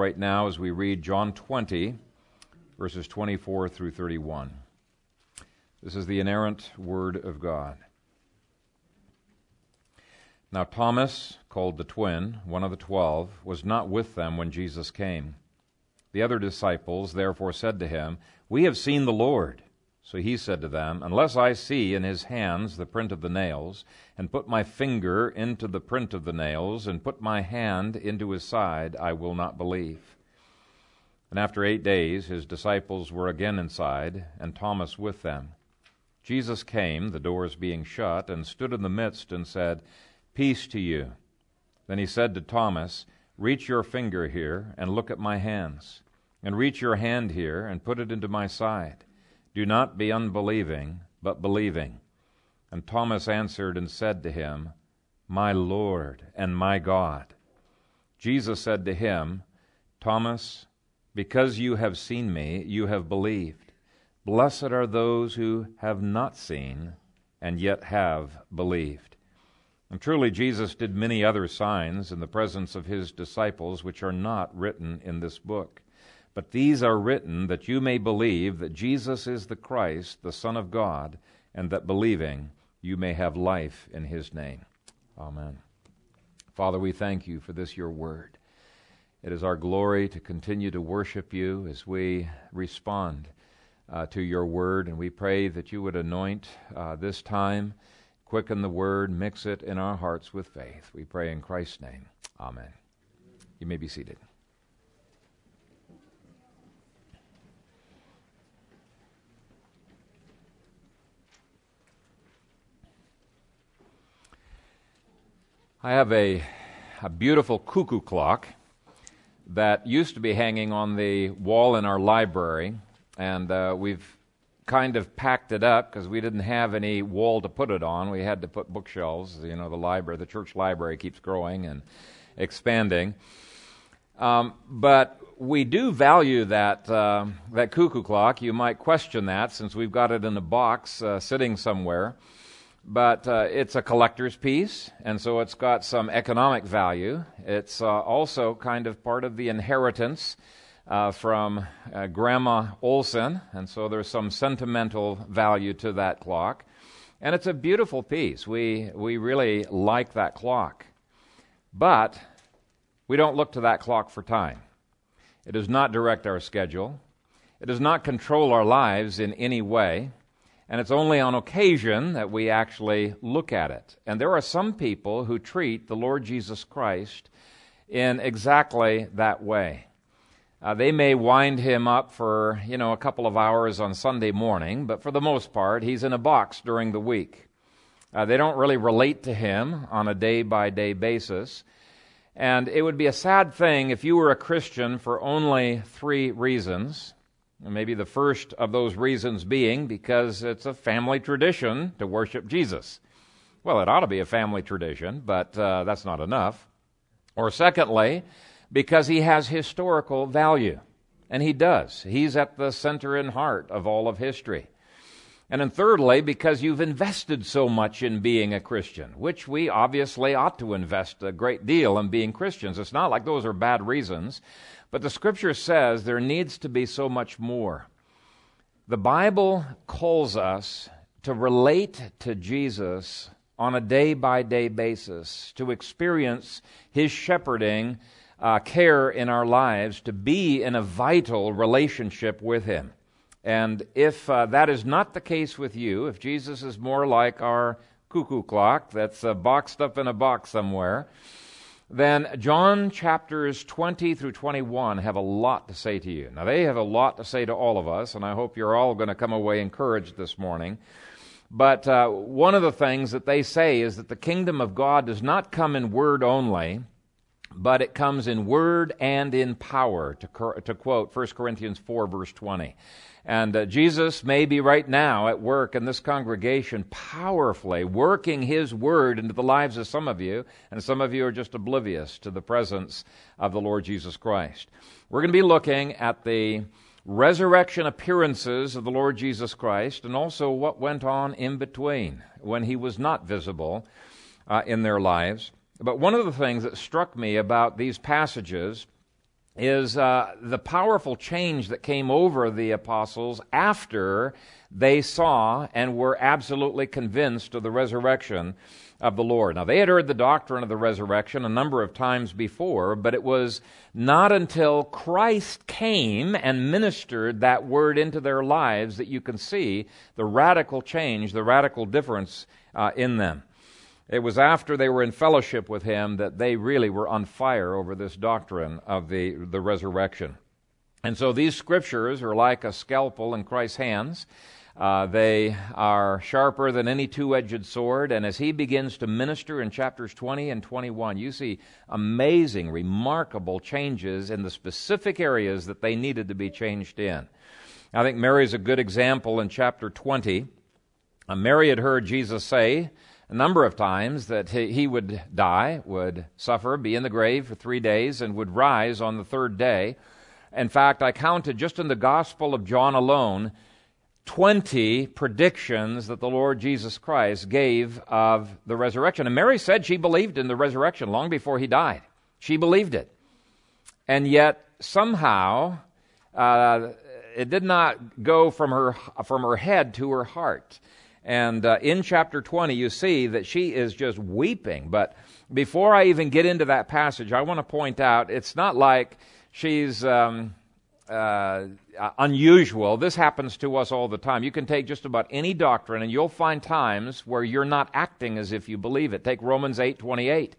right now as we read John 20, verses 24 through 31. This is the inerrant Word of God. Now, Thomas, called the twin, one of the twelve, was not with them when Jesus came. The other disciples therefore said to him, We have seen the Lord. So he said to them, Unless I see in his hands the print of the nails, and put my finger into the print of the nails, and put my hand into his side, I will not believe. And after eight days his disciples were again inside, and Thomas with them. Jesus came, the doors being shut, and stood in the midst, and said, Peace to you. Then he said to Thomas, Reach your finger here, and look at my hands, and reach your hand here, and put it into my side do not be unbelieving, but believing. And Thomas answered and said to him, My Lord and my God. Jesus said to him, Thomas, because you have seen me, you have believed. Blessed are those who have not seen and yet have believed. And truly, Jesus did many other signs in the presence of his disciples, which are not written in this book. But these are written that you may believe that Jesus is the Christ, the Son of God, and that believing you may have life in his name. Amen. Father, we thank you for this your word. It is our glory to continue to worship you as we respond uh, to your word, and we pray that you would anoint uh, this time, quicken the word, mix it in our hearts with faith. We pray in Christ's name. Amen. You may be seated. I have a, a beautiful cuckoo clock that used to be hanging on the wall in our library, and uh, we've kind of packed it up because we didn't have any wall to put it on. We had to put bookshelves. You know, the library, the church library keeps growing and expanding. Um, but we do value that uh, that cuckoo clock. You might question that since we've got it in a box uh, sitting somewhere but uh, it's a collector's piece, and so it's got some economic value. It's uh, also kind of part of the inheritance uh, from uh, Grandma Olson, and so there's some sentimental value to that clock. And it's a beautiful piece. We, we really like that clock. But we don't look to that clock for time. It does not direct our schedule. It does not control our lives in any way and it's only on occasion that we actually look at it. And there are some people who treat the Lord Jesus Christ in exactly that way. Uh, they may wind him up for, you know, a couple of hours on Sunday morning, but for the most part, he's in a box during the week. Uh, they don't really relate to him on a day by day basis. And it would be a sad thing if you were a Christian for only three reasons. Maybe the first of those reasons being because it's a family tradition to worship Jesus. Well, it ought to be a family tradition, but uh, that's not enough. Or secondly, because he has historical value. And he does. He's at the center and heart of all of history. And then thirdly, because you've invested so much in being a Christian, which we obviously ought to invest a great deal in being Christians. It's not like those are bad reasons. But the scripture says there needs to be so much more. The Bible calls us to relate to Jesus on a day by day basis, to experience his shepherding uh, care in our lives, to be in a vital relationship with him. And if uh, that is not the case with you, if Jesus is more like our cuckoo clock that's uh, boxed up in a box somewhere, then John chapters 20 through 21 have a lot to say to you. Now, they have a lot to say to all of us, and I hope you're all going to come away encouraged this morning. But uh, one of the things that they say is that the kingdom of God does not come in word only, but it comes in word and in power, to, to quote 1 Corinthians 4, verse 20. And uh, Jesus may be right now at work in this congregation, powerfully working His word into the lives of some of you, and some of you are just oblivious to the presence of the Lord Jesus Christ. We're going to be looking at the resurrection appearances of the Lord Jesus Christ and also what went on in between when He was not visible uh, in their lives. But one of the things that struck me about these passages is uh, the powerful change that came over the apostles after they saw and were absolutely convinced of the resurrection of the Lord. Now, they had heard the doctrine of the resurrection a number of times before, but it was not until Christ came and ministered that word into their lives that you can see the radical change, the radical difference uh, in them. It was after they were in fellowship with him that they really were on fire over this doctrine of the, the resurrection. And so these scriptures are like a scalpel in Christ's hands. Uh, they are sharper than any two edged sword. And as he begins to minister in chapters 20 and 21, you see amazing, remarkable changes in the specific areas that they needed to be changed in. I think Mary is a good example in chapter 20. Uh, Mary had heard Jesus say a number of times that he, would die, would suffer, be in the grave for three days, and would rise on the third day. In fact, I counted just in the Gospel of John alone 20 predictions that the Lord Jesus Christ gave of the resurrection. And Mary said she believed in the resurrection long before he died. She believed it. And yet, somehow, uh, it did not go from her, from her head to her heart. And uh, in chapter 20, you see that she is just weeping. But before I even get into that passage, I want to point out it's not like she's. Um, uh, unusual. This happens to us all the time. You can take just about any doctrine, and you'll find times where you're not acting as if you believe it. Take Romans eight twenty eight.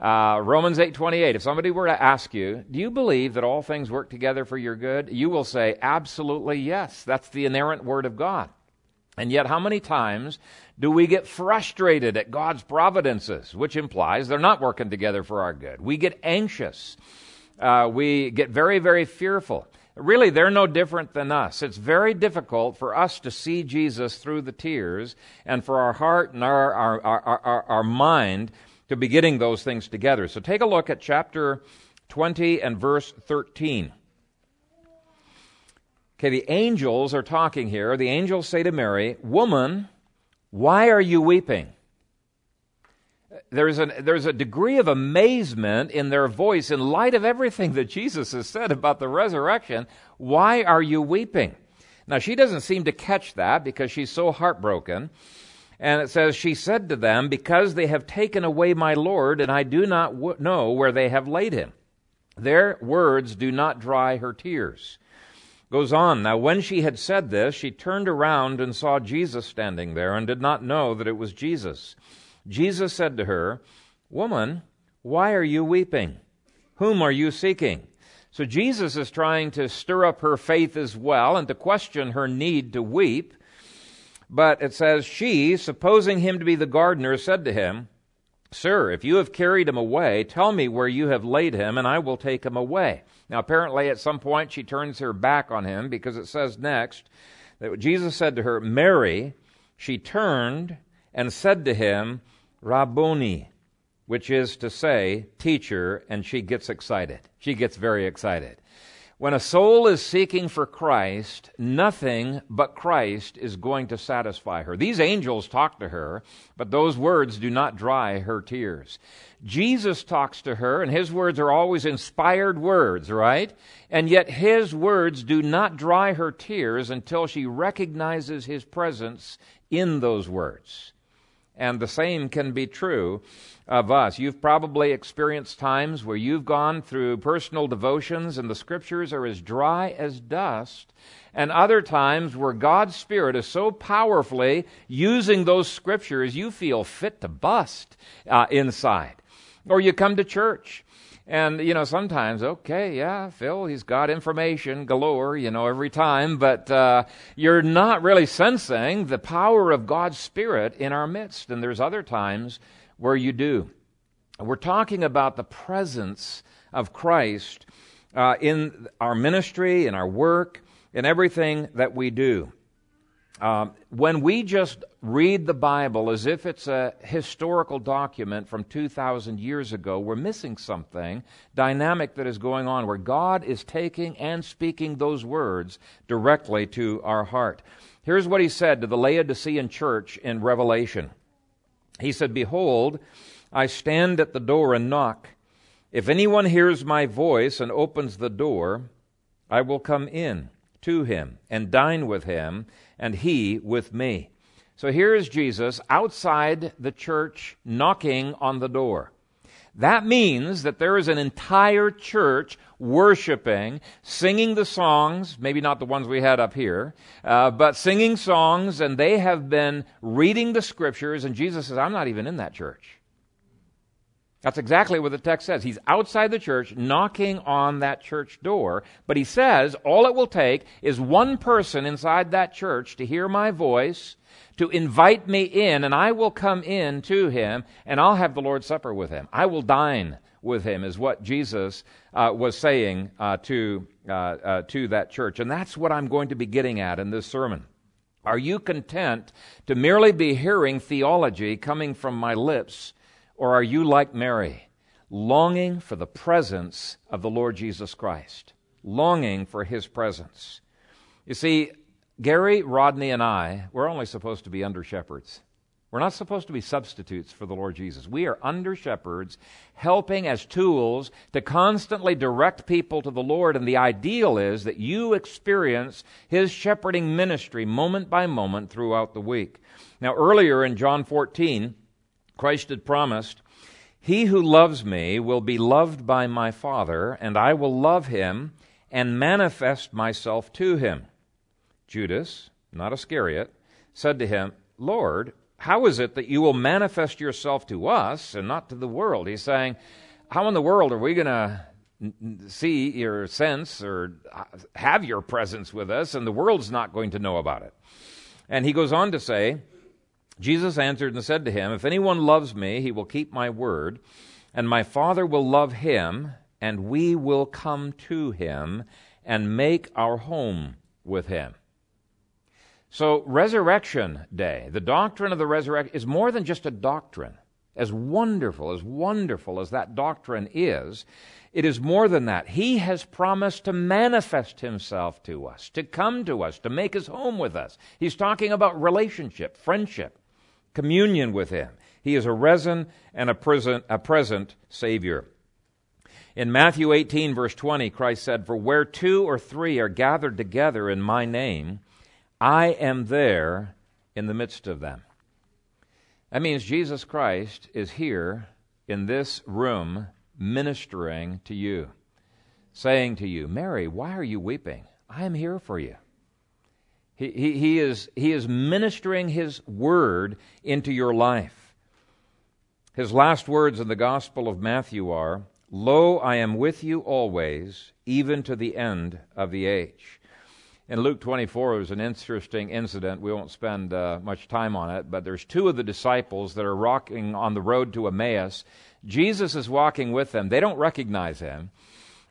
Uh, Romans eight twenty eight. If somebody were to ask you, "Do you believe that all things work together for your good?" You will say, "Absolutely yes." That's the inerrant word of God. And yet, how many times do we get frustrated at God's providences, which implies they're not working together for our good? We get anxious. Uh, we get very, very fearful. Really, they're no different than us. It's very difficult for us to see Jesus through the tears and for our heart and our, our, our, our, our mind to be getting those things together. So take a look at chapter 20 and verse 13. Okay, the angels are talking here. The angels say to Mary, Woman, why are you weeping? there's, a there's a degree of amazement in their voice in light of everything that Jesus has said about the resurrection. Why are you weeping? Now, she doesn't seem to catch that because she's so heartbroken. And it says, She said to them, Because they have taken away my Lord, and I do not w- know where they have laid him. Their words do not dry her tears. Goes on, Now when she had said this, she turned around and saw Jesus standing there, and did not know that it was Jesus. Jesus said to her, Woman, why are you weeping? Whom are you seeking? So Jesus is trying to stir up her faith as well and to question her need to weep. But it says, She, supposing him to be the gardener, said to him, Sir, if you have carried him away, tell me where you have laid him, and I will take him away. Now, apparently, at some point, she turns her back on him because it says next that Jesus said to her, Mary, she turned and said to him, Rabboni, which is to say, teacher, and she gets excited. She gets very excited. When a soul is seeking for Christ, nothing but Christ is going to satisfy her. These angels talk to her, but those words do not dry her tears. Jesus talks to her, and his words are always inspired words, right? And yet his words do not dry her tears until she recognizes his presence in those words. And the same can be true of us. You've probably experienced times where you've gone through personal devotions and the scriptures are as dry as dust, and other times where God's Spirit is so powerfully using those scriptures you feel fit to bust uh, inside. Or you come to church and, you know, sometimes, okay, yeah, Phil, he's got information galore, you know, every time, but uh, you're not really sensing the power of God's Spirit in our midst. And there's other times where you do. We're talking about the presence of Christ uh, in our ministry, in our work, in everything that we do. Um, when we just read the Bible as if it's a historical document from 2,000 years ago, we're missing something dynamic that is going on where God is taking and speaking those words directly to our heart. Here's what he said to the Laodicean church in Revelation He said, Behold, I stand at the door and knock. If anyone hears my voice and opens the door, I will come in to him and dine with him, and he with me. So here is Jesus outside the church knocking on the door. That means that there is an entire church worshiping, singing the songs, maybe not the ones we had up here, uh, but singing songs, and they have been reading the scriptures, and Jesus says, I'm not even in that church. That's exactly what the text says. He's outside the church, knocking on that church door, but he says all it will take is one person inside that church to hear my voice to invite me in, and I will come in to him, and I'll have the Lord's Supper with him. I will dine with him, is what Jesus uh, was saying uh, to, uh, uh, to that church. And that's what I'm going to be getting at in this sermon. Are you content to merely be hearing theology coming from my lips, or are you like Mary, longing for the presence of the Lord Jesus Christ? Longing for his presence. You see, Gary, Rodney, and I, we're only supposed to be under shepherds. We're not supposed to be substitutes for the Lord Jesus. We are under shepherds, helping as tools to constantly direct people to the Lord. And the ideal is that you experience His shepherding ministry moment by moment throughout the week. Now, earlier in John 14, Christ had promised, He who loves me will be loved by my Father, and I will love him and manifest myself to him. Judas, not Iscariot, said to him, Lord, how is it that you will manifest yourself to us and not to the world? He's saying, How in the world are we going to see or sense or have your presence with us, and the world's not going to know about it? And he goes on to say, Jesus answered and said to him, If anyone loves me, he will keep my word, and my Father will love him, and we will come to him and make our home with him. So, Resurrection Day, the doctrine of the resurrection, is more than just a doctrine. As wonderful, as wonderful as that doctrine is, it is more than that. He has promised to manifest himself to us, to come to us, to make his home with us. He's talking about relationship, friendship, communion with him. He is a risen and a present, a present Savior. In Matthew 18, verse 20, Christ said, For where two or three are gathered together in my name, I am there in the midst of them. That means Jesus Christ is here in this room ministering to you, saying to you, Mary, why are you weeping? I am here for you. He, he, he, is, he is ministering his word into your life. His last words in the Gospel of Matthew are, Lo, I am with you always, even to the end of the age. In Luke 24, there's an interesting incident. We won't spend uh, much time on it, but there's two of the disciples that are walking on the road to Emmaus. Jesus is walking with them. They don't recognize him.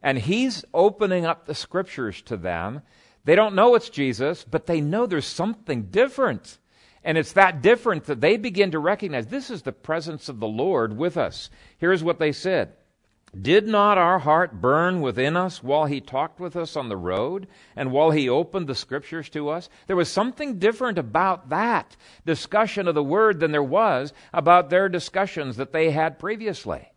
And he's opening up the scriptures to them. They don't know it's Jesus, but they know there's something different. And it's that different that they begin to recognize this is the presence of the Lord with us. Here's what they said did not our heart burn within us while he talked with us on the road and while he opened the scriptures to us? There was something different about that discussion of the word than there was about their discussions that they had previously.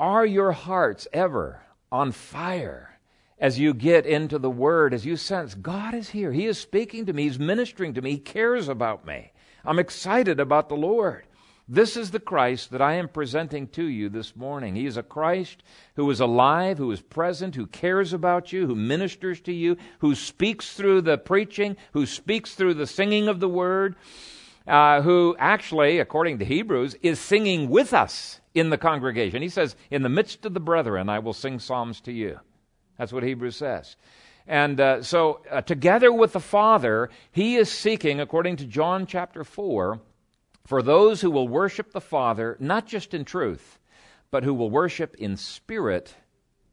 Are your hearts ever on fire as you get into the word, as you sense God is here? He is speaking to me, He's ministering to me, He cares about me. I'm excited about the Lord. This is the Christ that I am presenting to you this morning. He is a Christ who is alive, who is present, who cares about you, who ministers to you, who speaks through the preaching, who speaks through the singing of the word, uh, who actually, according to Hebrews, is singing with us in the congregation. He says, In the midst of the brethren, I will sing psalms to you. That's what Hebrews says. And uh, so, uh, together with the Father, he is seeking, according to John chapter 4, for those who will worship the Father, not just in truth, but who will worship in spirit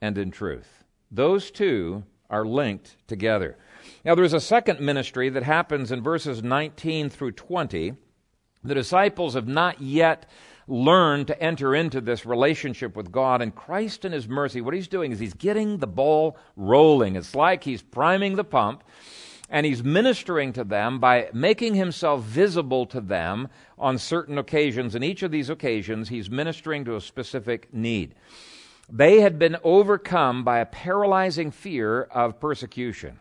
and in truth. Those two are linked together. Now, there's a second ministry that happens in verses 19 through 20. The disciples have not yet learned to enter into this relationship with God, and Christ, in His mercy, what He's doing is He's getting the ball rolling. It's like He's priming the pump and he's ministering to them by making himself visible to them on certain occasions. And each of these occasions, he's ministering to a specific need. They had been overcome by a paralyzing fear of persecution.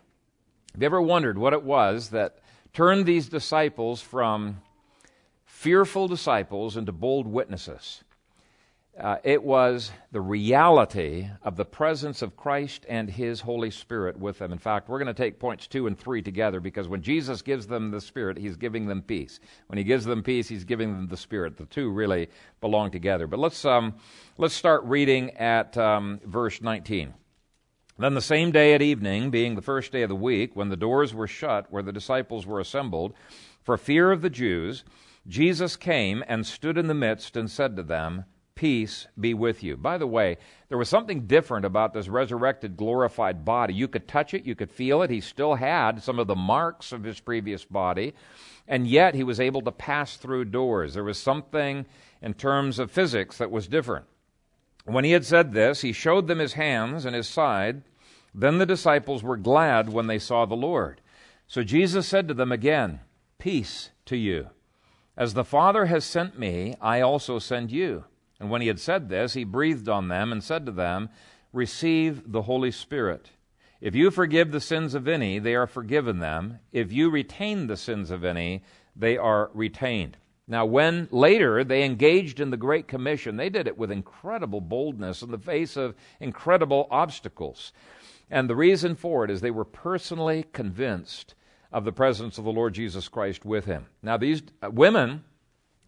Have you ever wondered what it was that turned these disciples from fearful disciples into bold witnesses? Uh, it was the reality of the presence of Christ and His Holy Spirit with them. In fact, we're going to take points two and three together because when Jesus gives them the Spirit, He's giving them peace. When He gives them peace, He's giving them the Spirit. The two really belong together. But let's um, let's start reading at um, verse 19. Then the same day at evening, being the first day of the week, when the doors were shut where the disciples were assembled, for fear of the Jews, Jesus came and stood in the midst and said to them peace be with you. By the way, there was something different about this resurrected, glorified body. You could touch it, you could feel it. He still had some of the marks of his previous body, and yet he was able to pass through doors. There was something in terms of physics that was different. When he had said this, he showed them his hands and his side. Then the disciples were glad when they saw the Lord. So Jesus said to them again, Peace to you. As the Father has sent me, I also send you. And when he had said this, he breathed on them and said to them, Receive the Holy Spirit. If you forgive the sins of any, they are forgiven them. If you retain the sins of any, they are retained. Now, when later they engaged in the Great Commission, they did it with incredible boldness in the face of incredible obstacles. And the reason for it is they were personally convinced of the presence of the Lord Jesus Christ with him. Now, these women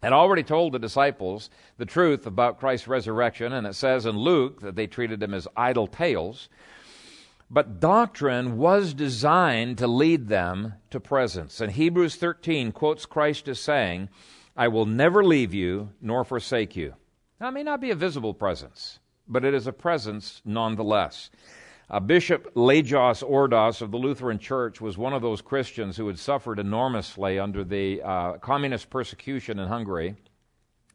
had already told the disciples the truth about Christ's resurrection, and it says in Luke that they treated him as idle tales. But doctrine was designed to lead them to presence. And Hebrews 13 quotes Christ as saying, I will never leave you nor forsake you. Now, it may not be a visible presence, but it is a presence nonetheless. Uh, Bishop Lajos Ordass of the Lutheran Church was one of those Christians who had suffered enormously under the uh, communist persecution in Hungary.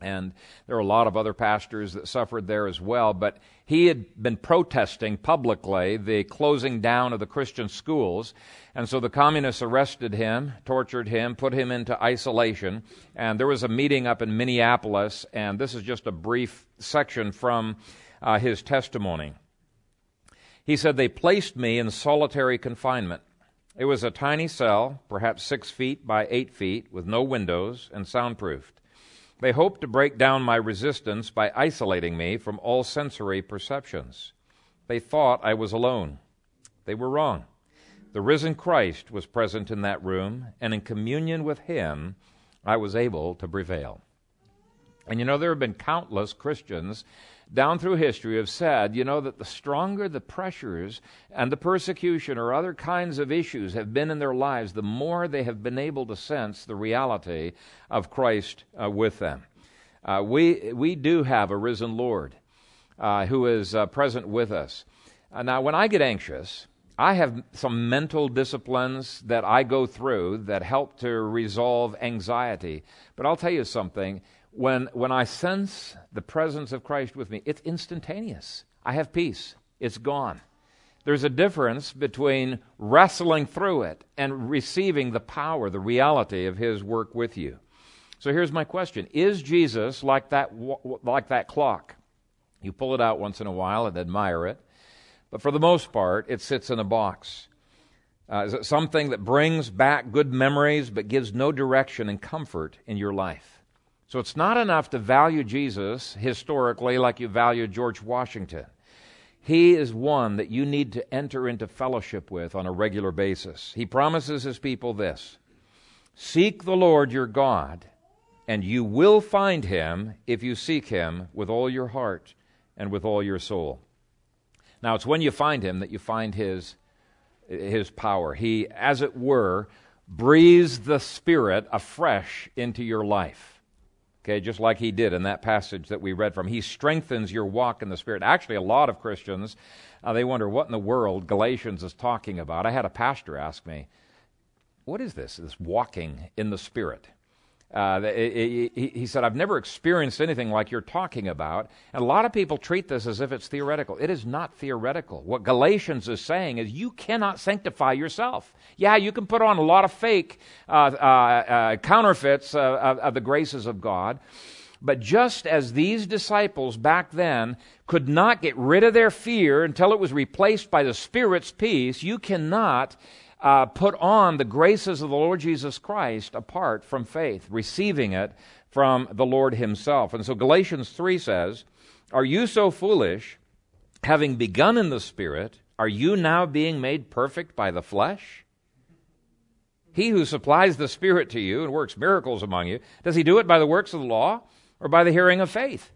And there were a lot of other pastors that suffered there as well. But he had been protesting publicly the closing down of the Christian schools. And so the communists arrested him, tortured him, put him into isolation. And there was a meeting up in Minneapolis. And this is just a brief section from uh, his testimony. He said, They placed me in solitary confinement. It was a tiny cell, perhaps six feet by eight feet, with no windows and soundproofed. They hoped to break down my resistance by isolating me from all sensory perceptions. They thought I was alone. They were wrong. The risen Christ was present in that room, and in communion with him, I was able to prevail. And you know, there have been countless Christians down through history have said, you know, that the stronger the pressures and the persecution or other kinds of issues have been in their lives, the more they have been able to sense the reality of Christ uh, with them. Uh, we, we do have a risen Lord uh, who is uh, present with us. Uh, now, when I get anxious, I have some mental disciplines that I go through that help to resolve anxiety. But I'll tell you something when, when I sense the presence of Christ with me, it's instantaneous. I have peace, it's gone. There's a difference between wrestling through it and receiving the power, the reality of His work with you. So here's my question Is Jesus like that, like that clock? You pull it out once in a while and admire it, but for the most part, it sits in a box. Uh, is it something that brings back good memories but gives no direction and comfort in your life? So it's not enough to value Jesus historically like you value George Washington. He is one that you need to enter into fellowship with on a regular basis. He promises his people this Seek the Lord your God, and you will find him if you seek him with all your heart and with all your soul. Now, it's when you find him that you find his, his power. He, as it were, breathes the Spirit afresh into your life. Okay, just like he did in that passage that we read from. He strengthens your walk in the Spirit. Actually, a lot of Christians, uh, they wonder what in the world Galatians is talking about. I had a pastor ask me, What is this, this walking in the Spirit? Uh, he, he, said, I've never experienced anything like you're talking about. And a lot of people treat this as if it's theoretical. It is not theoretical. What Galatians is saying is you cannot sanctify yourself. Yeah, you can put on a lot of fake uh, uh, uh counterfeits of, of the graces of God. But just as these disciples back then could not get rid of their fear until it was replaced by the Spirit's peace, you cannot uh, put on the graces of the Lord Jesus Christ apart from faith, receiving it from the Lord Himself. And so Galatians 3 says, Are you so foolish, having begun in the Spirit, are you now being made perfect by the flesh? He who supplies the Spirit to you and works miracles among you, does he do it by the works of the law or by the hearing of faith?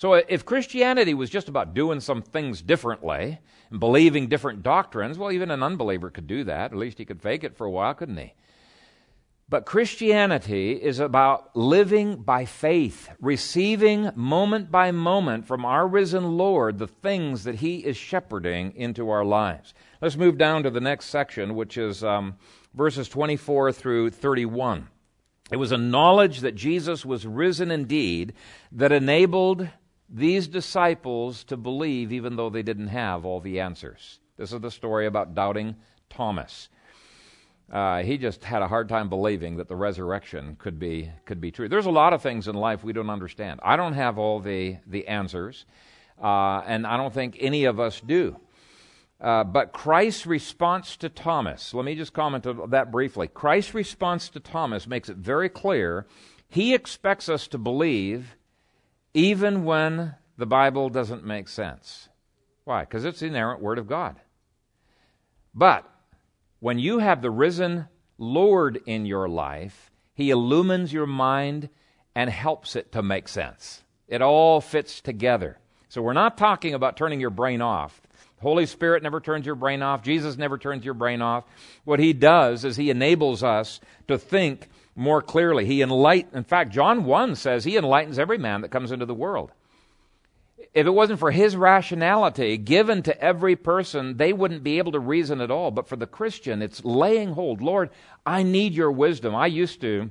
So if Christianity was just about doing some things differently and believing different doctrines, well, even an unbeliever could do that. At least he could fake it for a while, couldn't he? But Christianity is about living by faith, receiving moment by moment from our risen Lord the things that He is shepherding into our lives. Let's move down to the next section, which is um, verses 24 through 31. It was a knowledge that Jesus was risen indeed that enabled these disciples to believe even though they didn't have all the answers. This is the story about doubting Thomas. Uh, he just had a hard time believing that the resurrection could be could be true. There's a lot of things in life we don't understand. I don't have all the the answers, uh, and I don't think any of us do. Uh, but Christ's response to Thomas, let me just comment on that briefly. Christ's response to Thomas makes it very clear he expects us to believe even when the Bible doesn't make sense. Why? Because it's the inerrant Word of God. But when you have the risen Lord in your life, He illumines your mind and helps it to make sense. It all fits together. So we're not talking about turning your brain off. Holy Spirit never turns your brain off. Jesus never turns your brain off. What He does is He enables us to think more clearly. He enlighten, in fact, John 1 says he enlightens every man that comes into the world. If it wasn't for his rationality given to every person, they wouldn't be able to reason at all. But for the Christian, it's laying hold. Lord, I need your wisdom. I used to.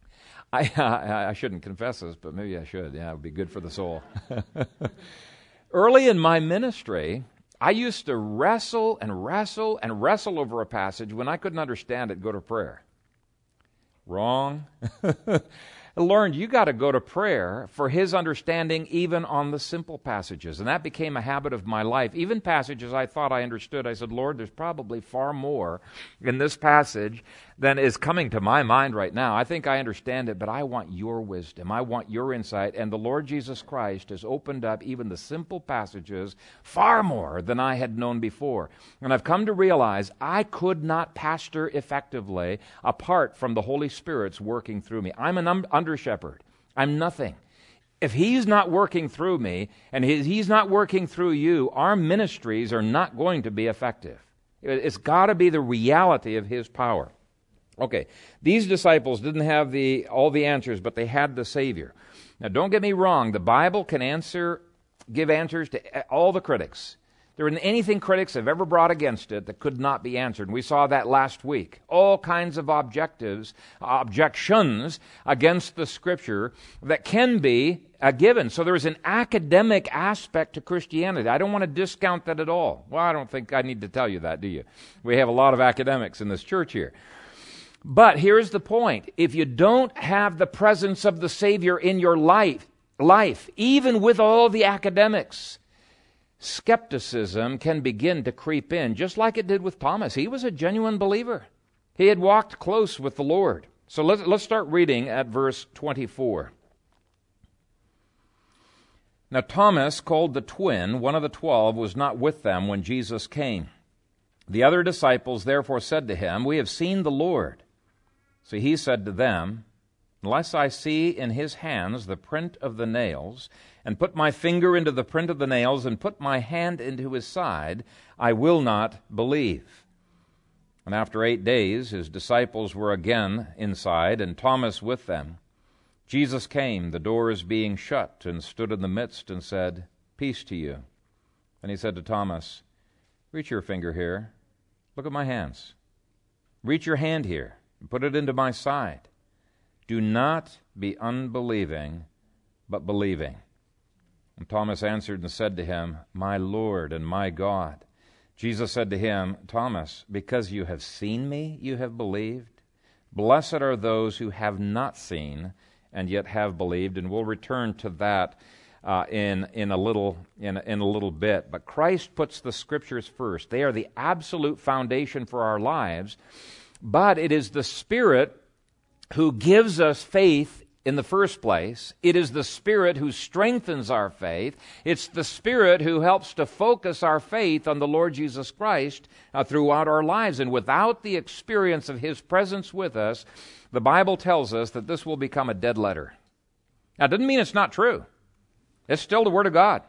I, I, I shouldn't confess this, but maybe I should. Yeah, it would be good for the soul. Early in my ministry, I used to wrestle and wrestle and wrestle over a passage when I couldn't understand it, go to prayer. Wrong. learned you got to go to prayer for his understanding even on the simple passages. And that became a habit of my life. Even passages I thought I understood, I said, Lord, there's probably far more in this passage than is coming to my mind right now. I think I understand it, but I want your wisdom. I want your insight. And the Lord Jesus Christ has opened up even the simple passages far more than I had known before. And I've come to realize I could not pastor effectively apart from the Holy Spirit's working through me. I'm an under shepherd. I'm nothing. If he's not working through me and he's not working through you, our ministries are not going to be effective. It's got to be the reality of his power. Okay, these disciples didn't have the, all the answers, but they had the Savior. Now, don't get me wrong, the Bible can answer, give answers to all the critics. There isn't anything critics have ever brought against it that could not be answered. And we saw that last week. All kinds of objectives, objections against the Scripture that can be uh, given. So there's an academic aspect to Christianity. I don't want to discount that at all. Well, I don't think I need to tell you that, do you? We have a lot of academics in this church here. But here's the point if you don't have the presence of the Savior in your life, life, even with all the academics, skepticism can begin to creep in, just like it did with Thomas. He was a genuine believer, he had walked close with the Lord. So let's, let's start reading at verse 24. Now, Thomas, called the twin, one of the twelve, was not with them when Jesus came. The other disciples therefore said to him, We have seen the Lord. So he said to them, Unless I see in his hands the print of the nails, and put my finger into the print of the nails, and put my hand into his side, I will not believe. And after eight days, his disciples were again inside, and Thomas with them. Jesus came, the doors being shut, and stood in the midst, and said, Peace to you. And he said to Thomas, Reach your finger here. Look at my hands. Reach your hand here and put it into my side. Do not be unbelieving, but believing. And Thomas answered and said to him, My Lord and my God. Jesus said to him, Thomas, because you have seen me, you have believed. Blessed are those who have not seen and yet have believed, and we'll return to that uh, in in a little in in a little bit. But Christ puts the Scriptures first; they are the absolute foundation for our lives. But it is the Spirit who gives us faith in the first place. It is the Spirit who strengthens our faith. It's the Spirit who helps to focus our faith on the Lord Jesus Christ uh, throughout our lives. And without the experience of His presence with us, the Bible tells us that this will become a dead letter. Now, it doesn't mean it's not true. It's still the Word of God.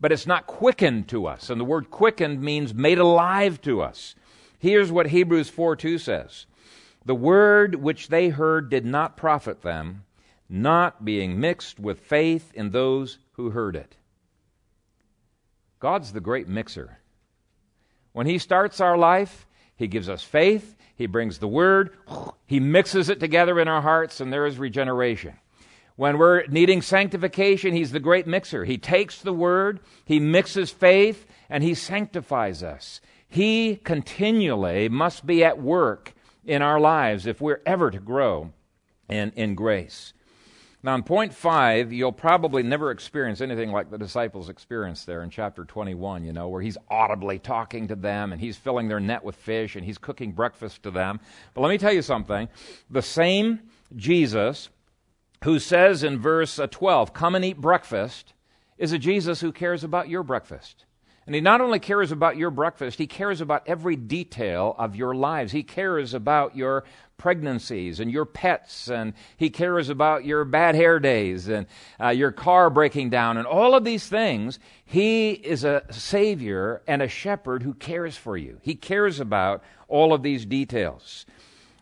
But it's not quickened to us. And the word quickened means made alive to us. Here's what Hebrews 4 2 says The word which they heard did not profit them not being mixed with faith in those who heard it. God's the great mixer. When He starts our life, He gives us faith, He brings the Word, He mixes it together in our hearts, and there is regeneration. When we're needing sanctification, He's the great mixer. He takes the Word, He mixes faith, and He sanctifies us. He continually must be at work in our lives if we're ever to grow in, in grace. Now, in point five, you'll probably never experience anything like the disciples experienced there in chapter 21, you know, where he's audibly talking to them and he's filling their net with fish and he's cooking breakfast to them. But let me tell you something. The same Jesus who says in verse uh, 12, Come and eat breakfast, is a Jesus who cares about your breakfast. And he not only cares about your breakfast, he cares about every detail of your lives. He cares about your pregnancies and your pets, and he cares about your bad hair days and uh, your car breaking down, and all of these things. He is a Savior and a shepherd who cares for you. He cares about all of these details.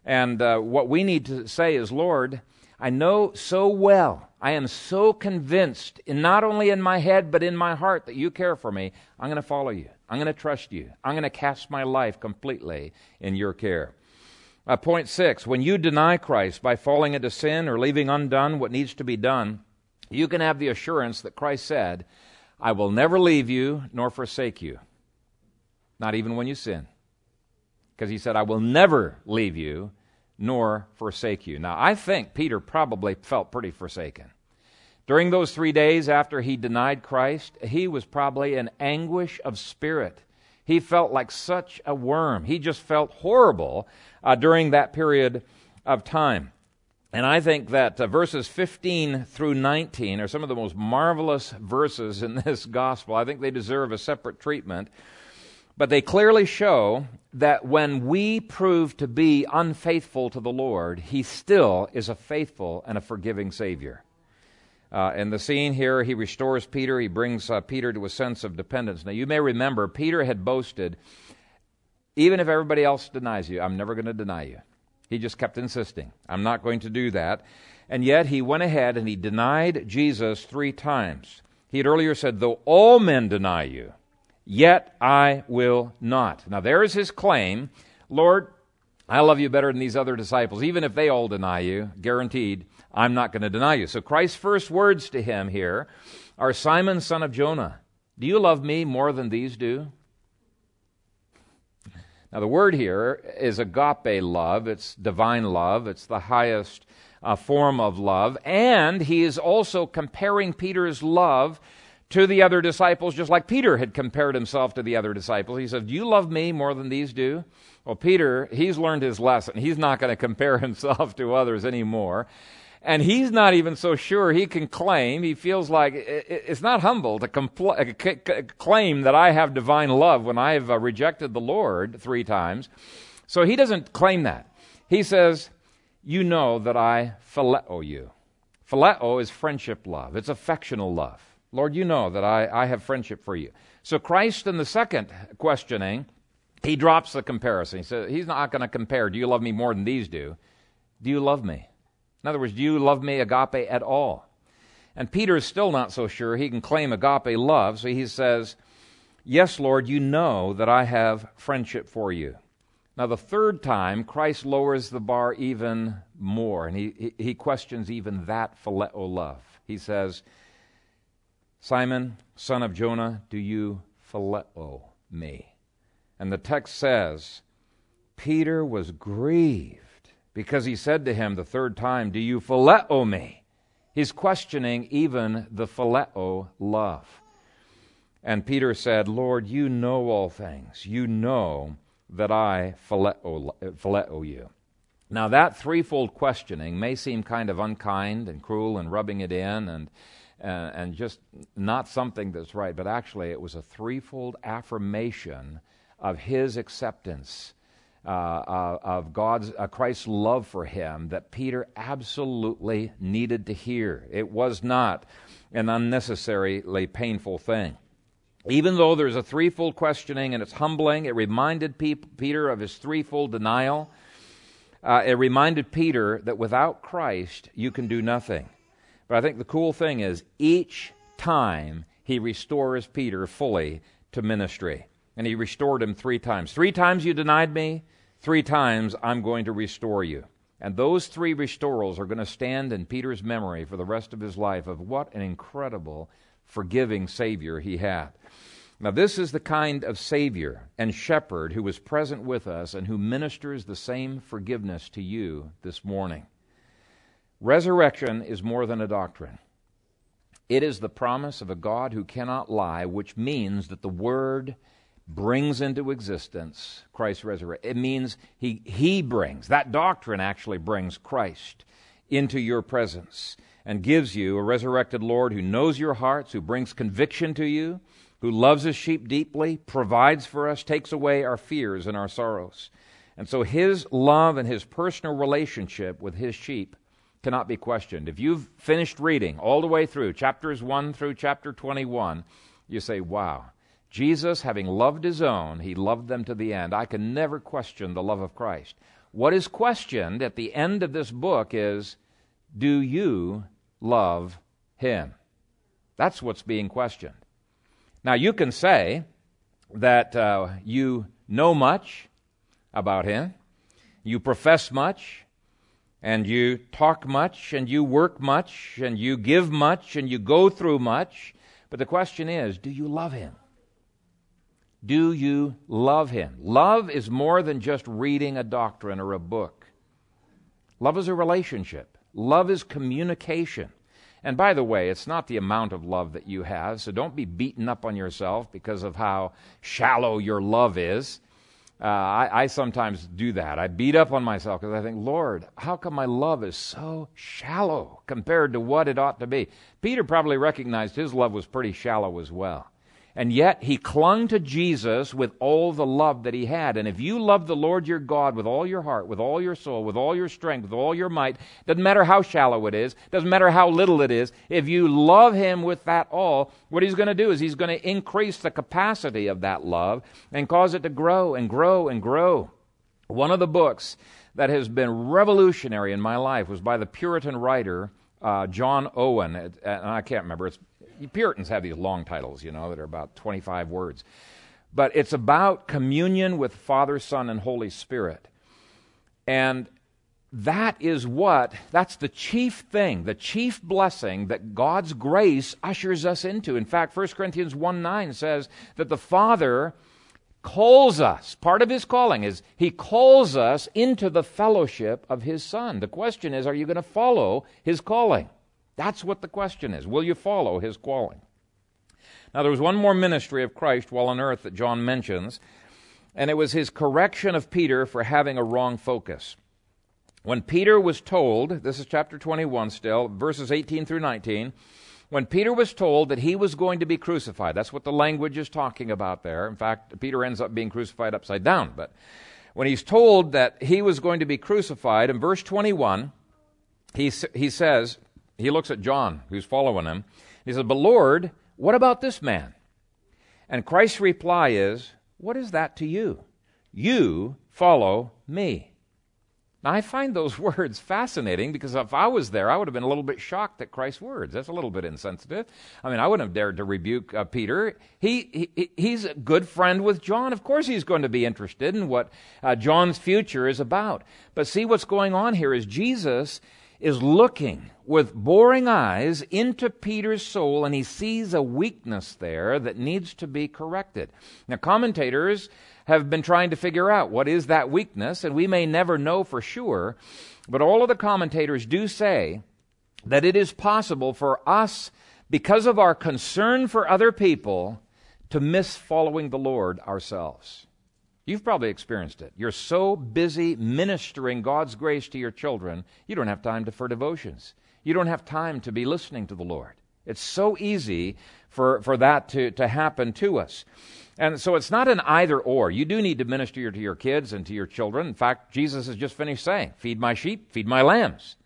And uh, what we need to say is, Lord, I know so well, I am so convinced, in not only in my head, but in my heart, that you care for me. I'm going to follow you. I'm going to trust you. I'm going to cast my life completely in your care. Uh, point six when you deny Christ by falling into sin or leaving undone what needs to be done, you can have the assurance that Christ said, I will never leave you nor forsake you, not even when you sin. Because he said, I will never leave you nor forsake you. Now, I think Peter probably felt pretty forsaken. During those three days after he denied Christ, he was probably in anguish of spirit. He felt like such a worm. He just felt horrible uh, during that period of time. And I think that uh, verses 15 through 19 are some of the most marvelous verses in this gospel. I think they deserve a separate treatment. But they clearly show that when we prove to be unfaithful to the Lord, He still is a faithful and a forgiving Savior. Uh, in the scene here, He restores Peter. He brings uh, Peter to a sense of dependence. Now, you may remember, Peter had boasted, even if everybody else denies you, I'm never going to deny you. He just kept insisting, I'm not going to do that. And yet, he went ahead and he denied Jesus three times. He had earlier said, Though all men deny you, yet I will not. Now, there is his claim Lord, I love you better than these other disciples. Even if they all deny you, guaranteed, I'm not going to deny you. So Christ's first words to him here are Simon, son of Jonah, do you love me more than these do? Now, the word here is agape love. It's divine love. It's the highest uh, form of love. And he is also comparing Peter's love to the other disciples, just like Peter had compared himself to the other disciples. He said, Do you love me more than these do? Well, Peter, he's learned his lesson. He's not going to compare himself to others anymore. And he's not even so sure he can claim, he feels like it's not humble to compl- uh, claim that I have divine love when I have uh, rejected the Lord three times. So he doesn't claim that. He says, You know that I phileo you. Phileo is friendship love, it's affectional love. Lord, you know that I, I have friendship for you. So Christ, in the second questioning, he drops the comparison. He says, He's not going to compare, do you love me more than these do? Do you love me? In other words, do you love me agape at all? And Peter is still not so sure he can claim agape love, so he says, Yes, Lord, you know that I have friendship for you. Now, the third time, Christ lowers the bar even more, and he, he, he questions even that phileo love. He says, Simon, son of Jonah, do you phileo me? And the text says, Peter was grieved because he said to him the third time, Do you phileo me? He's questioning even the phileo love. And Peter said, Lord, you know all things. You know that I phileo, phileo you. Now, that threefold questioning may seem kind of unkind and cruel and rubbing it in and, uh, and just not something that's right, but actually it was a threefold affirmation of his acceptance uh, uh, of God's uh, Christ's love for him that Peter absolutely needed to hear. It was not an unnecessarily painful thing. Even though there's a threefold questioning and it's humbling, it reminded Pe- Peter of his threefold denial. Uh, it reminded Peter that without Christ, you can do nothing. But I think the cool thing is, each time he restores Peter fully to ministry. And he restored him three times. Three times you denied me, three times I'm going to restore you. And those three restorals are going to stand in Peter's memory for the rest of his life of what an incredible, forgiving Savior he had. Now, this is the kind of Savior and Shepherd who is present with us and who ministers the same forgiveness to you this morning. Resurrection is more than a doctrine. It is the promise of a God who cannot lie, which means that the Word brings into existence Christ's resurrection. It means he, he brings, that doctrine actually brings Christ into your presence and gives you a resurrected Lord who knows your hearts, who brings conviction to you, who loves his sheep deeply, provides for us, takes away our fears and our sorrows. And so his love and his personal relationship with his sheep cannot be questioned. If you've finished reading all the way through chapters 1 through chapter 21, you say, wow, Jesus, having loved his own, he loved them to the end. I can never question the love of Christ. What is questioned at the end of this book is, do you love him? That's what's being questioned. Now, you can say that uh, you know much about Him, you profess much, and you talk much, and you work much, and you give much, and you go through much. But the question is do you love Him? Do you love Him? Love is more than just reading a doctrine or a book. Love is a relationship. Love is communication. And by the way, it's not the amount of love that you have, so don't be beaten up on yourself because of how shallow your love is. Uh, I, I, sometimes do that. I beat up on myself because I think, Lord, how come my love is so shallow compared to what it ought to be? Peter probably recognized his love was pretty shallow as well. And yet he clung to Jesus with all the love that he had. And if you love the Lord your God with all your heart, with all your soul, with all your strength, with all your might, doesn't matter how shallow it is, doesn't matter how little it is, if you love him with that all, what he's going to do is he's going to increase the capacity of that love and cause it to grow and grow and grow. One of the books that has been revolutionary in my life was by the Puritan writer uh, John Owen, and I can't remember. It's Puritans have these long titles, you know, that are about 25 words. But it's about communion with Father, Son, and Holy Spirit. And that is what, that's the chief thing, the chief blessing that God's grace ushers us into. In fact, 1 Corinthians 1 9 says that the Father calls us. Part of his calling is he calls us into the fellowship of his Son. The question is, are you going to follow his calling? That's what the question is. Will you follow his calling? Now, there was one more ministry of Christ while on earth that John mentions, and it was his correction of Peter for having a wrong focus. When Peter was told, this is chapter 21 still, verses 18 through 19, when Peter was told that he was going to be crucified, that's what the language is talking about there. In fact, Peter ends up being crucified upside down. But when he's told that he was going to be crucified, in verse 21, he, he says, he looks at John, who's following him. He says, But Lord, what about this man? And Christ's reply is, What is that to you? You follow me. Now, I find those words fascinating because if I was there, I would have been a little bit shocked at Christ's words. That's a little bit insensitive. I mean, I wouldn't have dared to rebuke uh, Peter. He, he, he's a good friend with John. Of course, he's going to be interested in what uh, John's future is about. But see, what's going on here is Jesus is looking with boring eyes into Peter's soul, and he sees a weakness there that needs to be corrected. Now, commentators have been trying to figure out what is that weakness, and we may never know for sure, but all of the commentators do say that it is possible for us, because of our concern for other people, to miss following the Lord ourselves. You've probably experienced it. You're so busy ministering God's grace to your children, you don't have time to, for devotions. You don't have time to be listening to the Lord. It's so easy for, for that to, to happen to us. And so it's not an either or. You do need to minister to your kids and to your children. In fact, Jesus has just finished saying, Feed my sheep, feed my lambs.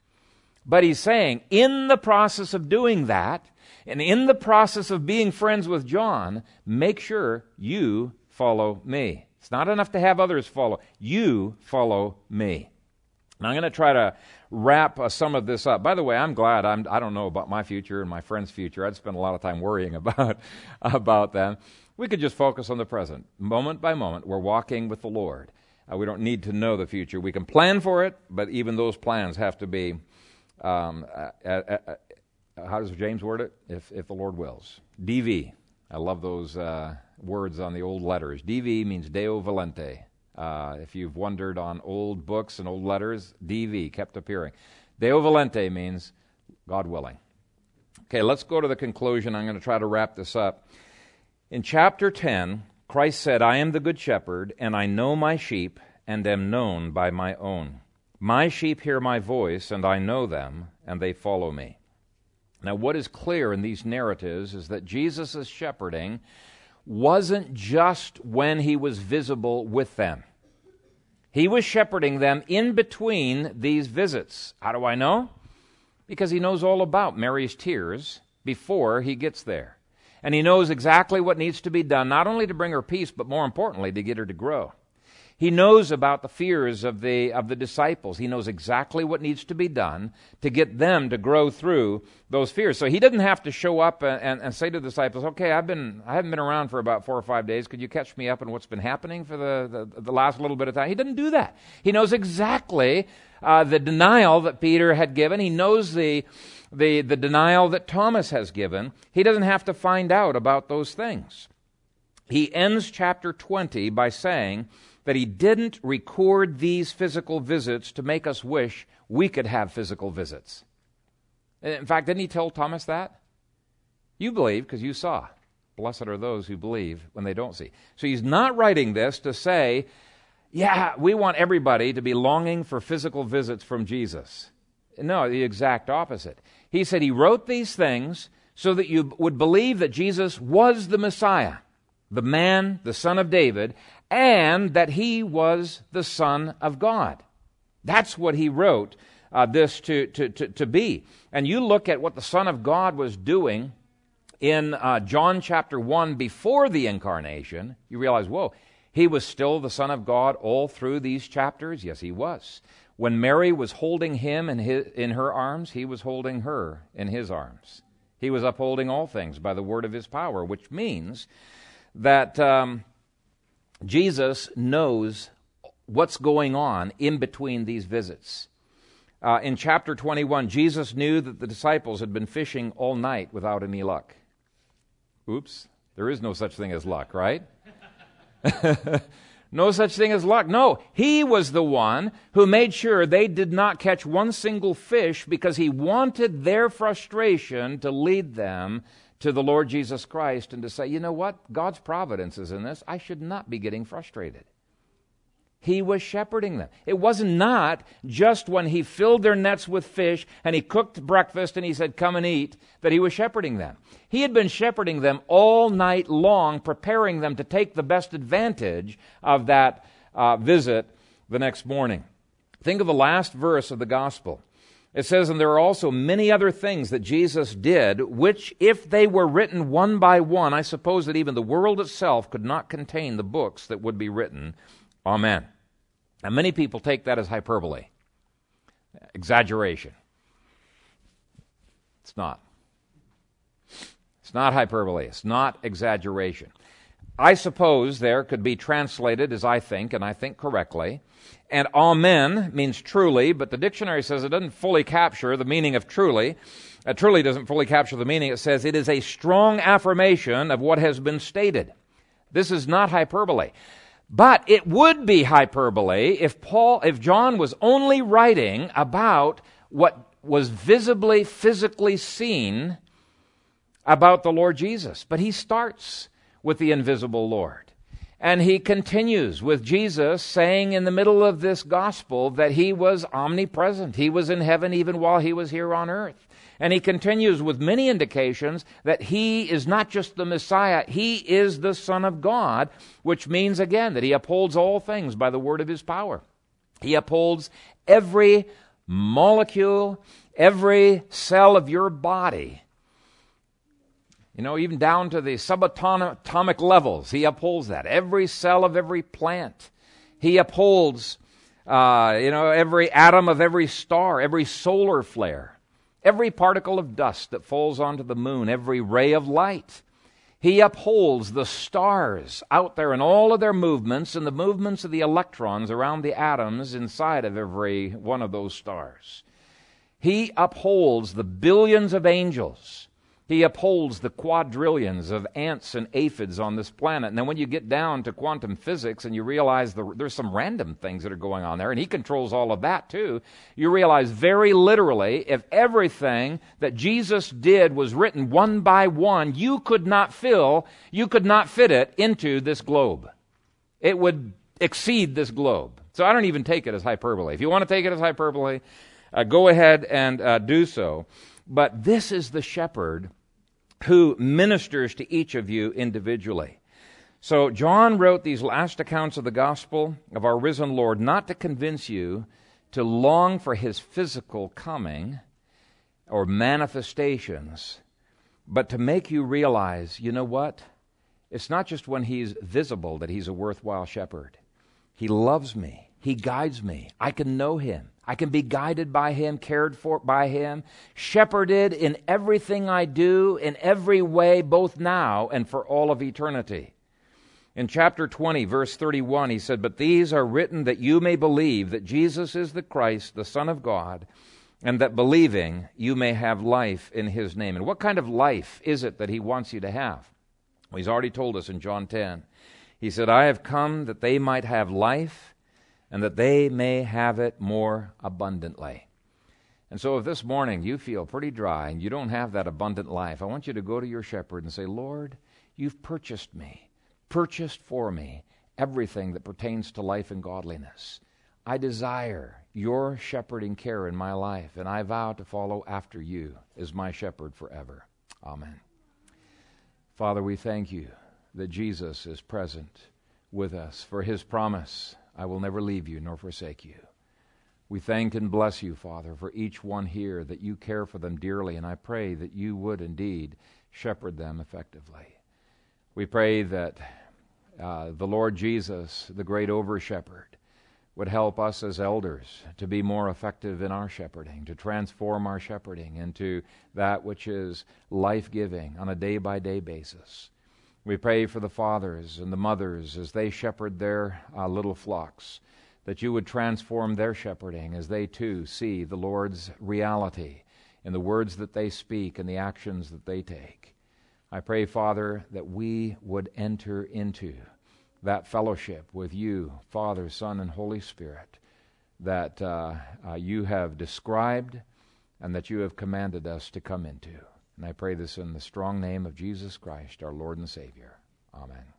But he's saying, in the process of doing that, and in the process of being friends with John, make sure you follow me. It's not enough to have others follow. You follow me. Now, I'm going to try to wrap uh, some of this up. By the way, I'm glad. I'm, I don't know about my future and my friend's future. I'd spend a lot of time worrying about, about them. We could just focus on the present. Moment by moment, we're walking with the Lord. Uh, we don't need to know the future. We can plan for it, but even those plans have to be, um, uh how does James word it? If, if the Lord wills. DV. I love those uh, words on the old letters. DV means Deo Volente. Uh, if you've wondered on old books and old letters, DV kept appearing. Deo Volente means God willing. Okay, let's go to the conclusion. I'm going to try to wrap this up. In chapter 10, Christ said, I am the good shepherd, and I know my sheep, and am known by my own. My sheep hear my voice, and I know them, and they follow me. Now, what is clear in these narratives is that Jesus' shepherding wasn't just when he was visible with them. He was shepherding them in between these visits. How do I know? Because he knows all about Mary's tears before he gets there. And he knows exactly what needs to be done, not only to bring her peace, but more importantly, to get her to grow. He knows about the fears of the, of the disciples. He knows exactly what needs to be done to get them to grow through those fears. So he didn't have to show up and, and, and, say to the disciples, okay, I've been, I haven't been around for about four or five days. Could you catch me up on what's been happening for the, the, the last little bit of time? He didn't do that. He knows exactly uh, the denial that Peter had given. He knows the, the, the denial that Thomas has given. He doesn't have to find out about those things. He ends chapter 20 by saying that he didn't record these physical visits to make us wish we could have physical visits. In fact, didn't he tell Thomas that? You believe because you saw. Blessed are those who believe when they don't see. So he's not writing this to say, yeah, we want everybody to be longing for physical visits from Jesus. No, the exact opposite. He said he wrote these things so that you would believe that Jesus was the Messiah, the man, the son of David, and that he was the Son of God. That's what he wrote uh, this to, to, to, to, be. And you look at what the Son of God was doing in uh, John chapter 1 before the incarnation, you realize, whoa, he was still the Son of God all through these chapters? Yes, he was. When Mary was holding him in, his, in her arms, he was holding her in his arms. He was upholding all things by the word of his power, which means that um, Jesus knows what's going on in between these visits. Uh, in chapter 21, Jesus knew that the disciples had been fishing all night without any luck. Oops, there is no such thing as luck, right? No such thing as luck. No, he was the one who made sure they did not catch one single fish because he wanted their frustration to lead them to the Lord Jesus Christ and to say, you know what? God's providence is in this. I should not be getting frustrated. He was shepherding them. It was not just when he filled their nets with fish and he cooked breakfast and he said, Come and eat, that he was shepherding them. He had been shepherding them all night long, preparing them to take the best advantage of that uh, visit the next morning. Think of the last verse of the gospel. It says, And there are also many other things that Jesus did, which, if they were written one by one, I suppose that even the world itself could not contain the books that would be written Amen. And many people take that as hyperbole. exaggeration. It's not. It's not hyperbole. It's not exaggeration. I suppose there could be translated as I think, and I think correctly. And amen means truly, but the dictionary says it doesn't fully capture the meaning of truly. It truly doesn't fully capture the meaning. It says it is a strong affirmation of what has been stated. This is not hyperbole. But it would be hyperbole if Paul, if John was only writing about what was visibly, physically seen about the Lord Jesus. But he starts with the invisible Lord. And he continues with Jesus saying in the middle of this gospel that he was omnipresent. He was in heaven even while he was here on earth. And he continues with many indications that he is not just the Messiah, he is the Son of God, which means again that he upholds all things by the word of his power. He upholds every molecule, every cell of your body. You know, even down to the subatomic levels, he upholds that. Every cell of every plant. He upholds, uh, you know, every atom of every star, every solar flare. Every particle of dust that falls onto the moon, every ray of light. He upholds the stars out there in all of their movements and the movements of the electrons around the atoms inside of every one of those stars. He upholds the billions of angels he upholds the quadrillions of ants and aphids on this planet. And then when you get down to quantum physics and you realize the, there's some random things that are going on there, and he controls all of that too, you realize very literally if everything that Jesus did was written one by one, you could not fill, you could not fit it into this globe. It would exceed this globe. So I don't even take it as hyperbole. If you want to take it as hyperbole, uh, go ahead and uh, do so. But this is the shepherd who ministers to each of you individually. So, John wrote these last accounts of the gospel of our risen Lord not to convince you to long for his physical coming or manifestations, but to make you realize you know what? It's not just when he's visible that he's a worthwhile shepherd. He loves me, he guides me, I can know him. I can be guided by Him, cared for by Him, shepherded in everything I do, in every way, both now and for all of eternity. In chapter 20, verse 31, he said, But these are written that you may believe that Jesus is the Christ, the Son of God, and that believing you may have life in His name. And what kind of life is it that He wants you to have? Well, he's already told us in John 10. He said, I have come that they might have life and that they may have it more abundantly. And so, if this morning you feel pretty dry and you don't have that abundant life, I want you to go to your shepherd and say, Lord, you've purchased me, purchased for me everything that pertains to life and godliness. I desire your shepherding care in my life, and I vow to follow after you as my shepherd forever. Amen. Father, we thank you that Jesus is present with us for his promise I will never leave you nor forsake you. We thank and bless you, Father, for each one here, that you care for them dearly, and I pray that you would indeed shepherd them effectively. We pray that uh, the Lord Jesus, the great over shepherd, would help us as elders to be more effective in our shepherding, to transform our shepherding into that which is life giving on a day by day basis. We pray for the fathers and the mothers as they shepherd their uh, little flocks, that you would transform their shepherding as they too see the Lord's reality in the words that they speak and the actions that they take. I pray, Father, that we would enter into that fellowship with you, Father, Son, and Holy Spirit, that uh, uh, you have described and that you have commanded us to come into. And I pray this in the strong name of Jesus Christ, our Lord and Savior. Amen.